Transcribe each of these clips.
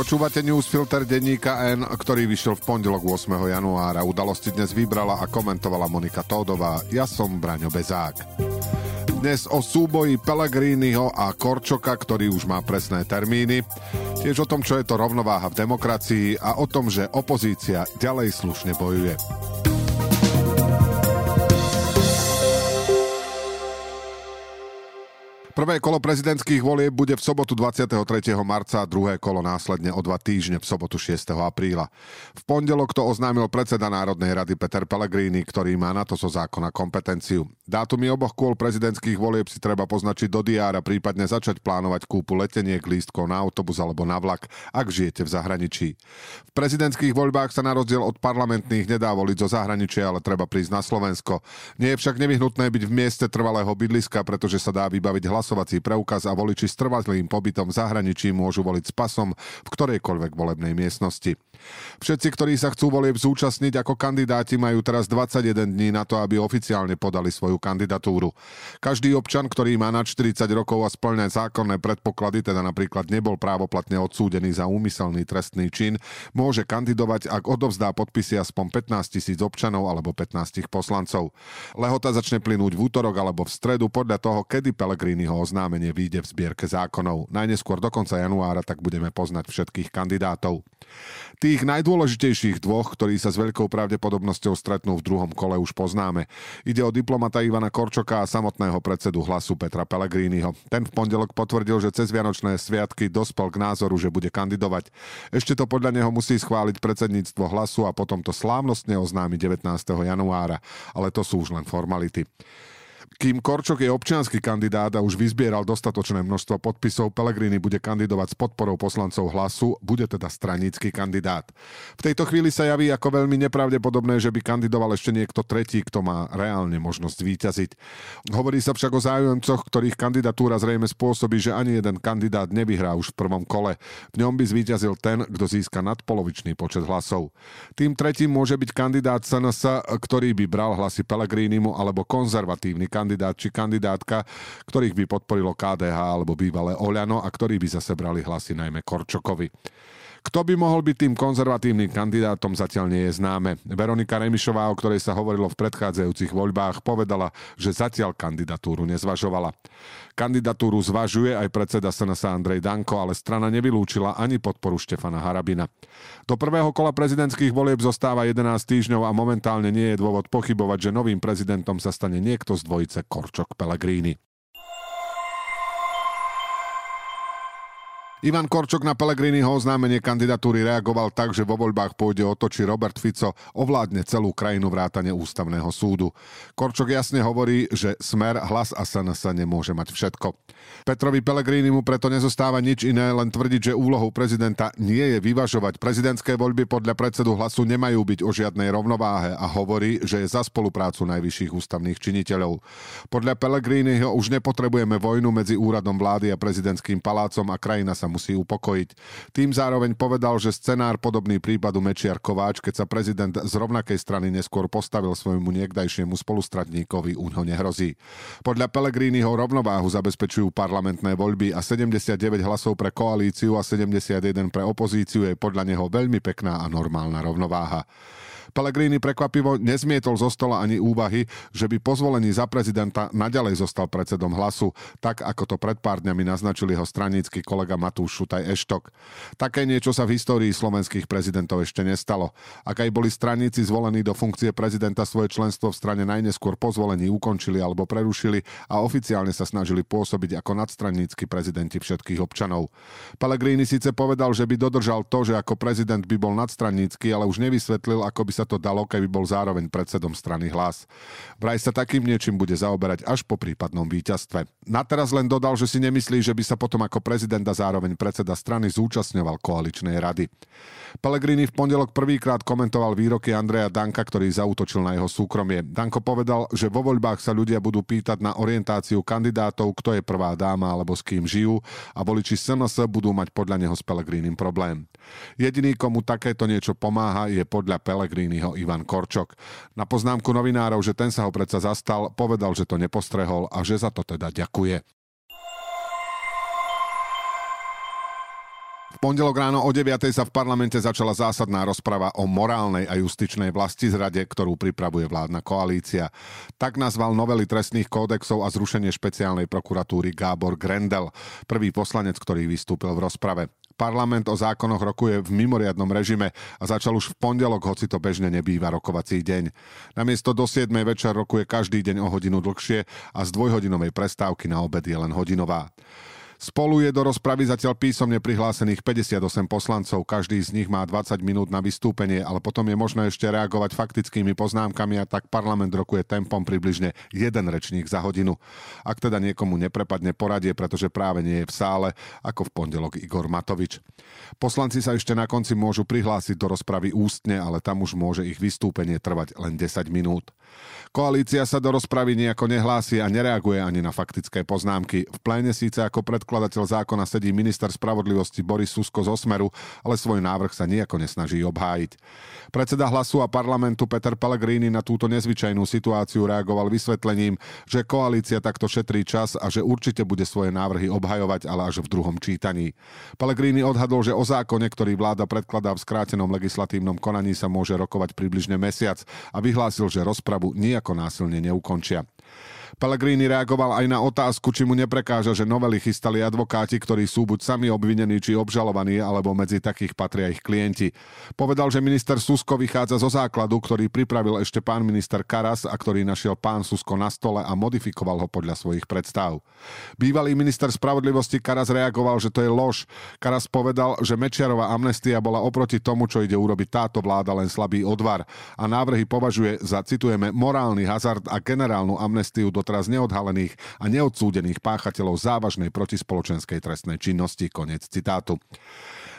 Počúvate newsfilter denníka N, ktorý vyšiel v pondelok 8. januára. Udalosti dnes vybrala a komentovala Monika Tódová. Ja som Braňo Bezák. Dnes o súboji Pellegriniho a Korčoka, ktorý už má presné termíny. Tiež o tom, čo je to rovnováha v demokracii a o tom, že opozícia ďalej slušne bojuje. Prvé kolo prezidentských volieb bude v sobotu 23. marca a druhé kolo následne o dva týždne v sobotu 6. apríla. V pondelok to oznámil predseda Národnej rady Peter Pellegrini, ktorý má na to zo zákona kompetenciu. Dátumy oboch kôl prezidentských volieb si treba poznačiť do diára, prípadne začať plánovať kúpu leteniek, lístkov na autobus alebo na vlak, ak žijete v zahraničí. V prezidentských voľbách sa na rozdiel od parlamentných nedá voliť zo zahraničia, ale treba prísť na Slovensko. Nie je však nevyhnutné byť v mieste trvalého bydliska, pretože sa dá vybaviť hlas hlasovací preukaz a voliči s trvalým pobytom v zahraničí môžu voliť s pasom v ktorejkoľvek volebnej miestnosti. Všetci, ktorí sa chcú volieb zúčastniť ako kandidáti, majú teraz 21 dní na to, aby oficiálne podali svoju kandidatúru. Každý občan, ktorý má na 40 rokov a splňa zákonné predpoklady, teda napríklad nebol právoplatne odsúdený za úmyselný trestný čin, môže kandidovať, ak odovzdá podpisy aspoň 15 tisíc občanov alebo 15 poslancov. Lehota začne plynúť v útorok alebo v stredu podľa toho, kedy Pellegriniho oznámenie vyjde v zbierke zákonov. Najneskôr do konca januára tak budeme poznať všetkých kandidátov. Tých najdôležitejších dvoch, ktorí sa s veľkou pravdepodobnosťou stretnú v druhom kole, už poznáme. Ide o diplomata Ivana Korčoka a samotného predsedu hlasu Petra Pellegriniho. Ten v pondelok potvrdil, že cez Vianočné sviatky dospel k názoru, že bude kandidovať. Ešte to podľa neho musí schváliť predsedníctvo hlasu a potom to slávnostne oznámi 19. januára. Ale to sú už len formality. Kým Korčok je občianský kandidát a už vyzbieral dostatočné množstvo podpisov, Pelegrini bude kandidovať s podporou poslancov hlasu, bude teda stranícky kandidát. V tejto chvíli sa javí ako veľmi nepravdepodobné, že by kandidoval ešte niekto tretí, kto má reálne možnosť výťaziť. Hovorí sa však o záujemcoch, ktorých kandidatúra zrejme spôsobí, že ani jeden kandidát nevyhrá už v prvom kole. V ňom by zvíťazil ten, kto získa nadpolovičný počet hlasov. Tým tretím môže byť kandidát SNS, ktorý by bral hlasy Pelegrinimu alebo konzervatívny kandidát kandidát či kandidátka, ktorých by podporilo KDH alebo bývalé Oľano a ktorí by zase brali hlasy najmä Korčokovi. Kto by mohol byť tým konzervatívnym kandidátom, zatiaľ nie je známe. Veronika Remišová, o ktorej sa hovorilo v predchádzajúcich voľbách, povedala, že zatiaľ kandidatúru nezvažovala. Kandidatúru zvažuje aj predseda SNS Andrej Danko, ale strana nevylúčila ani podporu Štefana Harabina. Do prvého kola prezidentských volieb zostáva 11 týždňov a momentálne nie je dôvod pochybovať, že novým prezidentom sa stane niekto z dvojice Korčok Pellegrini. Ivan Korčok na Pelegriniho oznámenie kandidatúry reagoval tak, že vo voľbách pôjde o to, či Robert Fico ovládne celú krajinu vrátane ústavného súdu. Korčok jasne hovorí, že smer, hlas a SNS nemôže mať všetko. Petrovi Pelegrini mu preto nezostáva nič iné, len tvrdiť, že úlohou prezidenta nie je vyvažovať. Prezidentské voľby podľa predsedu hlasu nemajú byť o žiadnej rovnováhe a hovorí, že je za spoluprácu najvyšších ústavných činiteľov. Podľa Pelegriniho už nepotrebujeme vojnu medzi úradom vlády a prezidentským palácom a krajina sa musí upokojiť. Tým zároveň povedal, že scenár podobný prípadu Mečiar Kováč, keď sa prezident z rovnakej strany neskôr postavil svojmu niekdajšiemu spolustratníkovi, u ňo nehrozí. Podľa Pelegriniho rovnováhu zabezpečujú parlamentné voľby a 79 hlasov pre koalíciu a 71 pre opozíciu je podľa neho veľmi pekná a normálna rovnováha. Pellegrini prekvapivo nezmietol zo stola ani úvahy, že by po zvolení za prezidenta naďalej zostal predsedom hlasu, tak ako to pred pár dňami naznačil jeho stranícky kolega Matúš Šutaj Eštok. Také niečo sa v histórii slovenských prezidentov ešte nestalo. Ak aj boli straníci zvolení do funkcie prezidenta svoje členstvo v strane najneskôr po zvolení ukončili alebo prerušili a oficiálne sa snažili pôsobiť ako nadstranícky prezidenti všetkých občanov. Pellegrini síce povedal, že by dodržal to, že ako prezident by bol nadstranícky, ale už nevysvetlil, ako by sa to dalo, keby bol zároveň predsedom strany hlas. Vraj sa takým niečím bude zaoberať až po prípadnom víťazstve. Na teraz len dodal, že si nemyslí, že by sa potom ako prezident a zároveň predseda strany zúčastňoval koaličnej rady. Pellegrini v pondelok prvýkrát komentoval výroky Andreja Danka, ktorý zautočil na jeho súkromie. Danko povedal, že vo voľbách sa ľudia budú pýtať na orientáciu kandidátov, kto je prvá dáma alebo s kým žijú a voliči SNS budú mať podľa neho s Pellegrinim problém. Jediný, komu takéto niečo pomáha, je podľa Pellegriniho Ivan Korčok. Na poznámku novinárov, že ten sa ho predsa zastal, povedal, že to nepostrehol a že za to teda ďakuje. pondelok ráno o 9. sa v parlamente začala zásadná rozprava o morálnej a justičnej vlasti zrade, ktorú pripravuje vládna koalícia. Tak nazval novely trestných kódexov a zrušenie špeciálnej prokuratúry Gábor Grendel, prvý poslanec, ktorý vystúpil v rozprave. Parlament o zákonoch rokuje v mimoriadnom režime a začal už v pondelok, hoci to bežne nebýva rokovací deň. Namiesto do 7. večer rokuje každý deň o hodinu dlhšie a z dvojhodinovej prestávky na obed je len hodinová. Spolu je do rozpravy zatiaľ písomne prihlásených 58 poslancov, každý z nich má 20 minút na vystúpenie, ale potom je možné ešte reagovať faktickými poznámkami a tak parlament rokuje tempom približne jeden rečník za hodinu. Ak teda niekomu neprepadne poradie, pretože práve nie je v sále, ako v pondelok Igor Matovič. Poslanci sa ešte na konci môžu prihlásiť do rozpravy ústne, ale tam už môže ich vystúpenie trvať len 10 minút. Koalícia sa do rozpravy nejako nehlási a nereaguje ani na faktické poznámky. V pléne síce ako predkladateľ zákona sedí minister spravodlivosti Boris Susko z Osmeru, ale svoj návrh sa nejako nesnaží obhájiť. Predseda hlasu a parlamentu Peter Pellegrini na túto nezvyčajnú situáciu reagoval vysvetlením, že koalícia takto šetrí čas a že určite bude svoje návrhy obhajovať, ale až v druhom čítaní. Pellegrini odhadol, že o zákone, ktorý vláda predkladá v skrátenom legislatívnom konaní sa môže rokovať približne mesiac a vyhlásil, že rozpravu nie nejako násilne neukončia. Pellegrini reagoval aj na otázku, či mu neprekáža, že novely chystali advokáti, ktorí sú buď sami obvinení, či obžalovaní, alebo medzi takých patria ich klienti. Povedal, že minister Susko vychádza zo základu, ktorý pripravil ešte pán minister Karas a ktorý našiel pán Susko na stole a modifikoval ho podľa svojich predstav. Bývalý minister spravodlivosti Karas reagoval, že to je lož. Karas povedal, že Mečiarová amnestia bola oproti tomu, čo ide urobiť táto vláda, len slabý odvar a návrhy považuje za, citujeme, morálny hazard a generálnu amnestiu do doteraz neodhalených a neodsúdených páchateľov závažnej protispoločenskej trestnej činnosti. Konec citátu.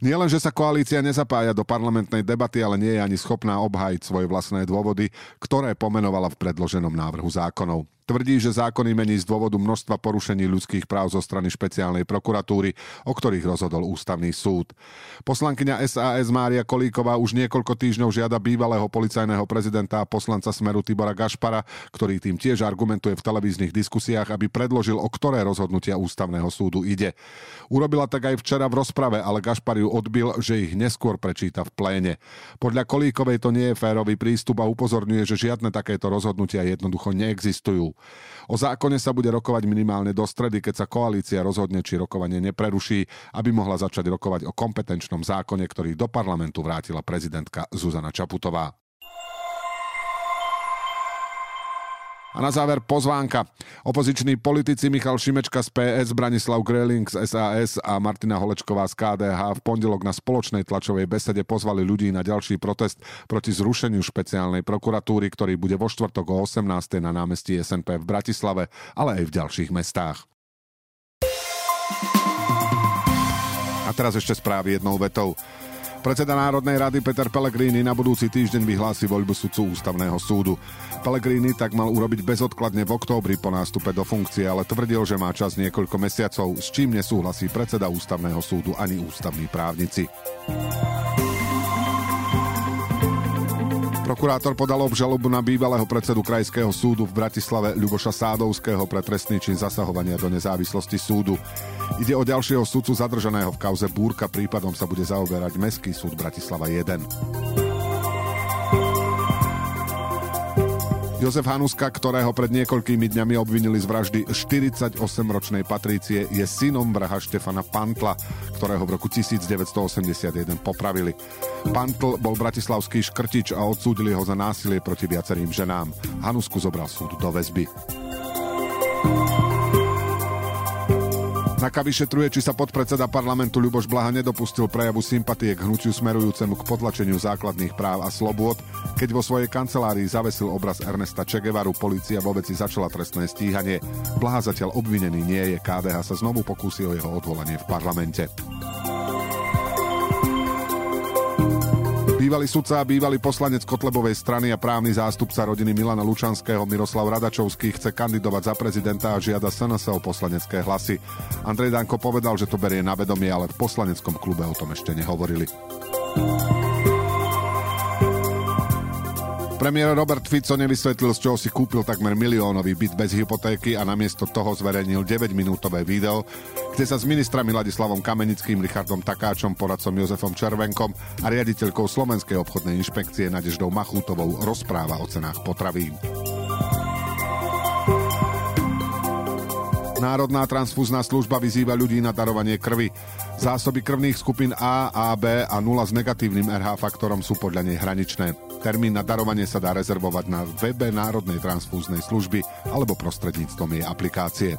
Nielen, že sa koalícia nezapája do parlamentnej debaty, ale nie je ani schopná obhájiť svoje vlastné dôvody, ktoré pomenovala v predloženom návrhu zákonov. Tvrdí, že zákony mení z dôvodu množstva porušení ľudských práv zo strany špeciálnej prokuratúry, o ktorých rozhodol ústavný súd. Poslankyňa SAS Mária Kolíková už niekoľko týždňov žiada bývalého policajného prezidenta a poslanca Smeru Tibora Gašpara, ktorý tým tiež argumentuje v televíznych diskusiách, aby predložil, o ktoré rozhodnutia ústavného súdu ide. Urobila tak aj včera v rozprave, ale Gašpar ju odbil, že ich neskôr prečíta v pléne. Podľa Kolíkovej to nie je férový prístup a upozorňuje, že žiadne takéto rozhodnutia jednoducho neexistujú. O zákone sa bude rokovať minimálne do stredy, keď sa koalícia rozhodne, či rokovanie nepreruší, aby mohla začať rokovať o kompetenčnom zákone, ktorý do parlamentu vrátila prezidentka Zuzana Čaputová. A na záver pozvánka. Opoziční politici Michal Šimečka z PS, Branislav Greling z SAS a Martina Holečková z KDH v pondelok na spoločnej tlačovej besede pozvali ľudí na ďalší protest proti zrušeniu špeciálnej prokuratúry, ktorý bude vo štvrtok o 18. na námestí SNP v Bratislave, ale aj v ďalších mestách. A teraz ešte správy jednou vetou. Predseda Národnej rady Peter Pellegrini na budúci týždeň vyhlási voľbu sudcu ústavného súdu. Pellegrini tak mal urobiť bezodkladne v októbri po nástupe do funkcie, ale tvrdil, že má čas niekoľko mesiacov, s čím nesúhlasí predseda ústavného súdu ani ústavní právnici. Prokurátor podal obžalobu na bývalého predsedu Krajského súdu v Bratislave Ľuboša Sádovského pre trestný čin zasahovania do nezávislosti súdu. Ide o ďalšieho súdcu zadržaného v kauze Búrka, prípadom sa bude zaoberať Mestský súd Bratislava 1. Jozef Hanuska, ktorého pred niekoľkými dňami obvinili z vraždy 48-ročnej Patrície, je synom vraha Štefana Pantla, ktorého v roku 1981 popravili. Pantl bol bratislavský škrtič a odsúdili ho za násilie proti viacerým ženám. Hanusku zobral súd do väzby. Naka vyšetruje, či sa podpredseda parlamentu Ľuboš Blaha nedopustil prejavu sympatie k hnutiu smerujúcemu k potlačeniu základných práv a slobôd, keď vo svojej kancelárii zavesil obraz Ernesta Čegevaru, policia vo veci začala trestné stíhanie. Blaha zatiaľ obvinený nie je, KDH sa znovu pokúsil jeho odvolanie v parlamente. Bývalý sudca a bývalý poslanec Kotlebovej strany a právny zástupca rodiny Milana Lučanského Miroslav Radačovský chce kandidovať za prezidenta a žiada SNS o poslanecké hlasy. Andrej Danko povedal, že to berie na vedomie, ale v poslaneckom klube o tom ešte nehovorili. Premiér Robert Fico nevysvetlil, z čoho si kúpil takmer miliónový byt bez hypotéky a namiesto toho zverejnil 9-minútové video, kde sa s ministrami Ladislavom Kamenickým, Richardom Takáčom, poradcom Jozefom Červenkom a riaditeľkou Slovenskej obchodnej inšpekcie Nadeždou Machútovou rozpráva o cenách potravín. Národná transfúzna služba vyzýva ľudí na darovanie krvi. Zásoby krvných skupín A, A, B a 0 s negatívnym RH faktorom sú podľa nej hraničné. Termín na darovanie sa dá rezervovať na webe Národnej transfúznej služby alebo prostredníctvom jej aplikácie.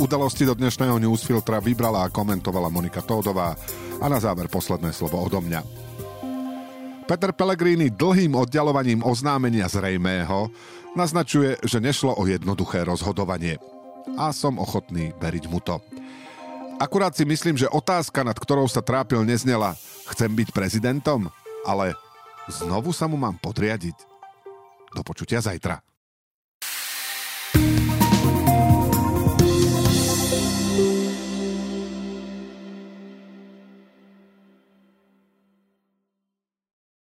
Udalosti do dnešného newsfiltra vybrala a komentovala Monika Tódová a na záver posledné slovo odo mňa. Peter Pellegrini dlhým oddialovaním oznámenia zrejmého naznačuje, že nešlo o jednoduché rozhodovanie. A som ochotný veriť mu to. Akurát si myslím, že otázka, nad ktorou sa trápil, neznela chcem byť prezidentom, ale znovu sa mu mám podriadiť. Do počutia zajtra.